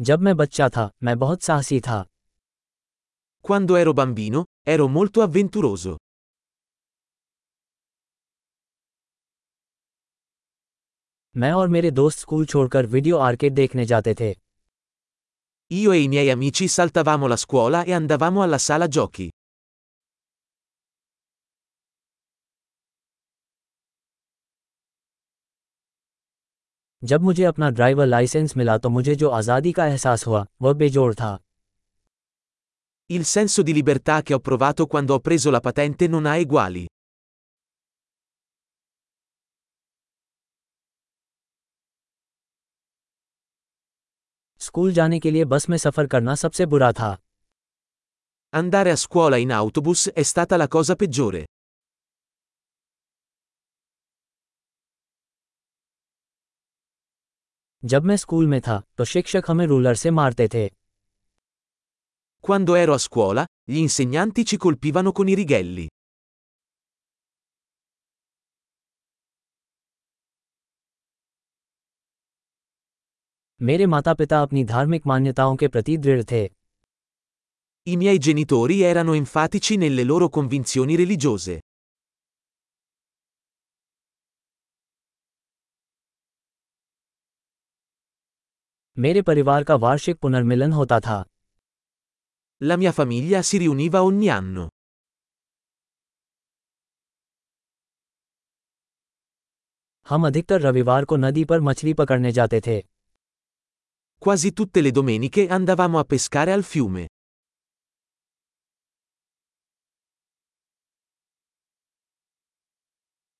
जब मैं बच्चा था मैं बहुत साहसी था Quando ero bambino, ero molto avventuroso. मैं और मेरे दोस्त स्कूल छोड़कर वीडियो आर्केड देखने जाते थे Io e i miei amici saltavamo la scuola e andavamo alla sala giochi. जब मुझे अपना ड्राइवर लाइसेंस मिला तो मुझे जो आज़ादी का एहसास हुआ वह बेजोड़ था Il senso di libertà che ho provato quando ho preso la patente non ha eguali. School जाने के लिए बस में सफ़र करना सबसे बुरा था Andare a scuola in autobus è stata la cosa peggiore. जब मैं स्कूल में था तो शिक्षक हमें रूलर से मारते थे Quando ero a scuola, gli insegnanti ci colpivano con i righelli. मेरे माता पिता अपनी धार्मिक मान्यताओं के प्रति दृढ़ थे I miei genitori erano enfatici nelle loro convinzioni religiose. मेरे परिवार का वार्षिक पुनर्मिलन होता था La mia famiglia si riuniva ogni anno. हम अधिकतर रविवार को नदी पर मछली पकड़ने जाते थे Quasi tutte le domeniche andavamo a pescare al fiume.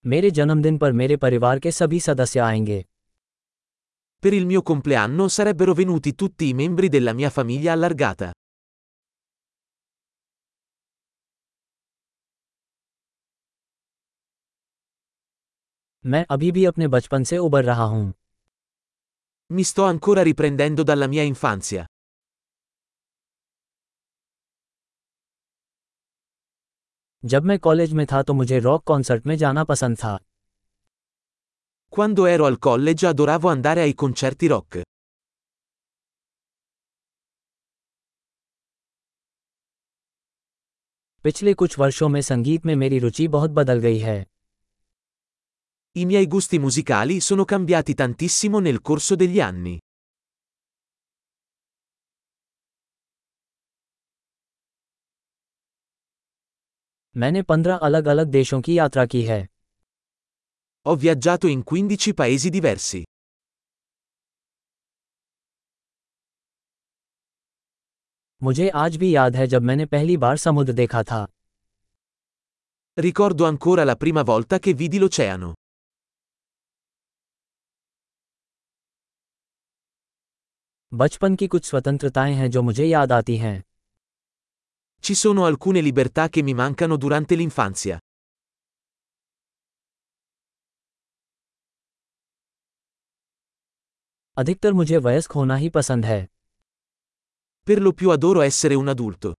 मेरे जन्मदिन पर मेरे परिवार के सभी सदस्य आएँगे Per il mio compleanno sarebbero venuti tutti i membri della mia famiglia allargata. मैं अभी भी अपने बचपन से उबर रहा हूं Mi sto ancora riprendendo dalla mia infanzia. जब मैं कॉलेज में था तो मुझे रॉक कॉन्सर्ट में जाना पसंद था Quando ero al college adoravo andare ai concerti rock. पिछले कुछ वर्षों में संगीत में मेरी रुचि बहुत बदल गई है I miei gusti musicali sono cambiati tantissimo nel corso degli anni. मैंने पंद्रह अलग अलग देशों की यात्रा की है Ho viaggiato in 15 paesi diversi. मुझे आज भी याद है जब मैंने पहली बार समुद्र देखा था Ricordo ancora la prima volta che vidi l'oceano. बचपन की कुछ स्वतंत्रताएं हैं जो मुझे याद आती हैं Ci sono alcune libertà che mi mancano durante l'infanzia. अधिकतर मुझे वयस्क होना ही पसंद है। फिर लुपियो दो रोएसरे उन अदूर तो